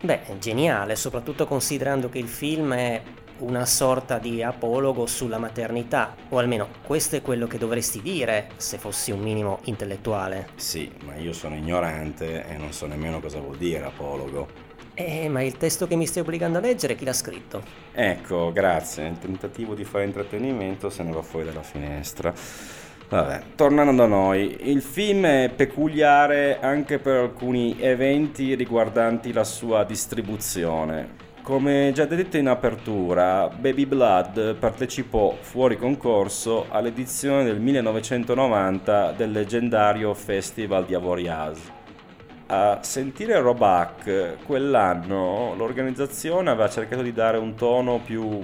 Beh, geniale, soprattutto considerando che il film è una sorta di apologo sulla maternità, o almeno questo è quello che dovresti dire se fossi un minimo intellettuale. Sì, ma io sono ignorante e non so nemmeno cosa vuol dire apologo. Eh, ma il testo che mi stai obbligando a leggere chi l'ha scritto? Ecco, grazie, il tentativo di fare intrattenimento se ne va fuori dalla finestra. Vabbè, tornando da noi, il film è peculiare anche per alcuni eventi riguardanti la sua distribuzione. Come già detto in apertura, Baby Blood partecipò fuori concorso all'edizione del 1990 del leggendario Festival di Avoriaz. A sentire Roback, quell'anno l'organizzazione aveva cercato di dare un tono più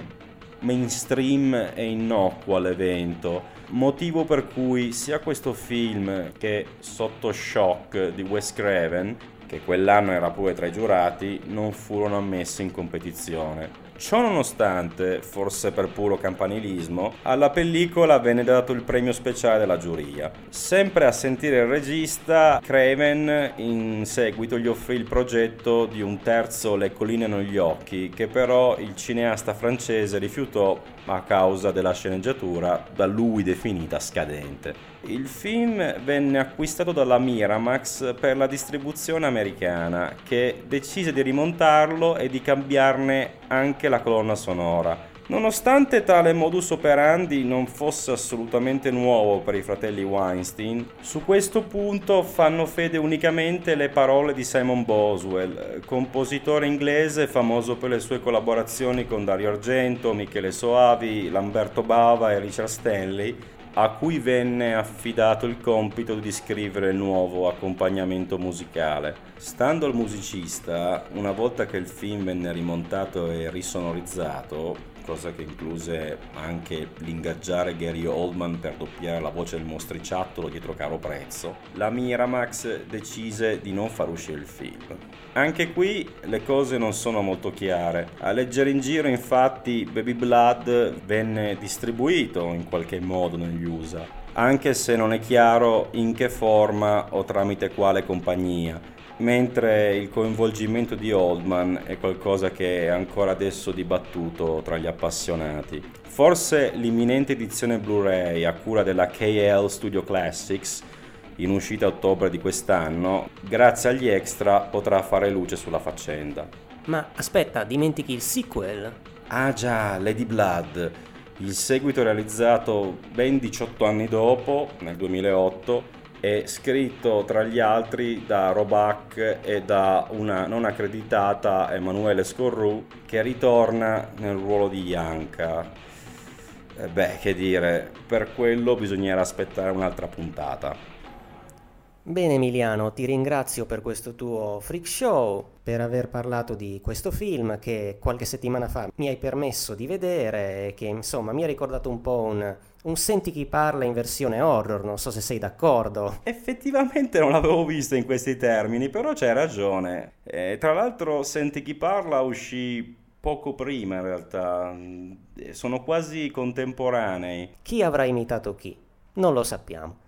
mainstream e innocuo all'evento, motivo per cui sia questo film che Sotto Shock di Wes Craven che quell'anno era pure tra i giurati, non furono ammessi in competizione. Ciò nonostante, forse per puro campanilismo, alla pellicola venne dato il premio speciale della giuria. Sempre a sentire il regista, Craven in seguito gli offrì il progetto di un terzo Le colline negli occhi, che però il cineasta francese rifiutò a causa della sceneggiatura da lui definita scadente. Il film venne acquistato dalla Miramax per la distribuzione americana, che decise di rimontarlo e di cambiarne anche la colonna sonora. Nonostante tale modus operandi non fosse assolutamente nuovo per i fratelli Weinstein, su questo punto fanno fede unicamente le parole di Simon Boswell, compositore inglese famoso per le sue collaborazioni con Dario Argento, Michele Soavi, Lamberto Bava e Richard Stanley, a cui venne affidato il compito di scrivere il nuovo accompagnamento musicale. Stando al musicista, una volta che il film venne rimontato e risonorizzato, cosa che incluse anche l'ingaggiare Gary Oldman per doppiare la voce del mostriciattolo dietro caro prezzo, la Miramax decise di non far uscire il film. Anche qui le cose non sono molto chiare. A leggere in giro infatti Baby Blood venne distribuito in qualche modo negli USA, anche se non è chiaro in che forma o tramite quale compagnia mentre il coinvolgimento di Oldman è qualcosa che è ancora adesso dibattuto tra gli appassionati. Forse l'imminente edizione Blu-ray a cura della KL Studio Classics, in uscita a ottobre di quest'anno, grazie agli extra potrà fare luce sulla faccenda. Ma aspetta, dimentichi il sequel? Ah già, Lady Blood, il seguito realizzato ben 18 anni dopo, nel 2008, è scritto tra gli altri da Robac e da una non accreditata Emanuele Scorru che ritorna nel ruolo di Yanka. Eh beh, che dire, per quello bisognerà aspettare un'altra puntata. Bene Emiliano, ti ringrazio per questo tuo freak show, per aver parlato di questo film che qualche settimana fa mi hai permesso di vedere e che insomma mi ha ricordato un po' un, un Senti chi parla in versione horror, non so se sei d'accordo. Effettivamente non l'avevo visto in questi termini, però c'hai ragione. E, tra l'altro Senti chi parla uscì poco prima in realtà, sono quasi contemporanei. Chi avrà imitato chi? Non lo sappiamo.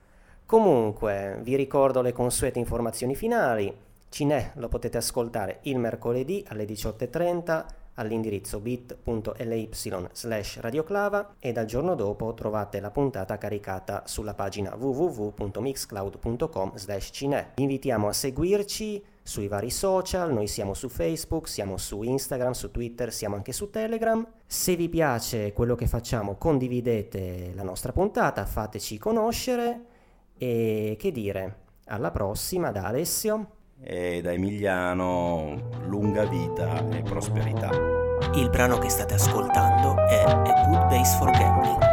Comunque, vi ricordo le consuete informazioni finali. Cinè lo potete ascoltare il mercoledì alle 18.30 all'indirizzo bit.ly slash radioclava e dal giorno dopo trovate la puntata caricata sulla pagina www.mixcloud.com slash cine. Vi invitiamo a seguirci sui vari social, noi siamo su Facebook, siamo su Instagram, su Twitter, siamo anche su Telegram. Se vi piace quello che facciamo condividete la nostra puntata, fateci conoscere e che dire, alla prossima da Alessio e da Emiliano lunga vita e prosperità. Il brano che state ascoltando è A Good Base for Gambling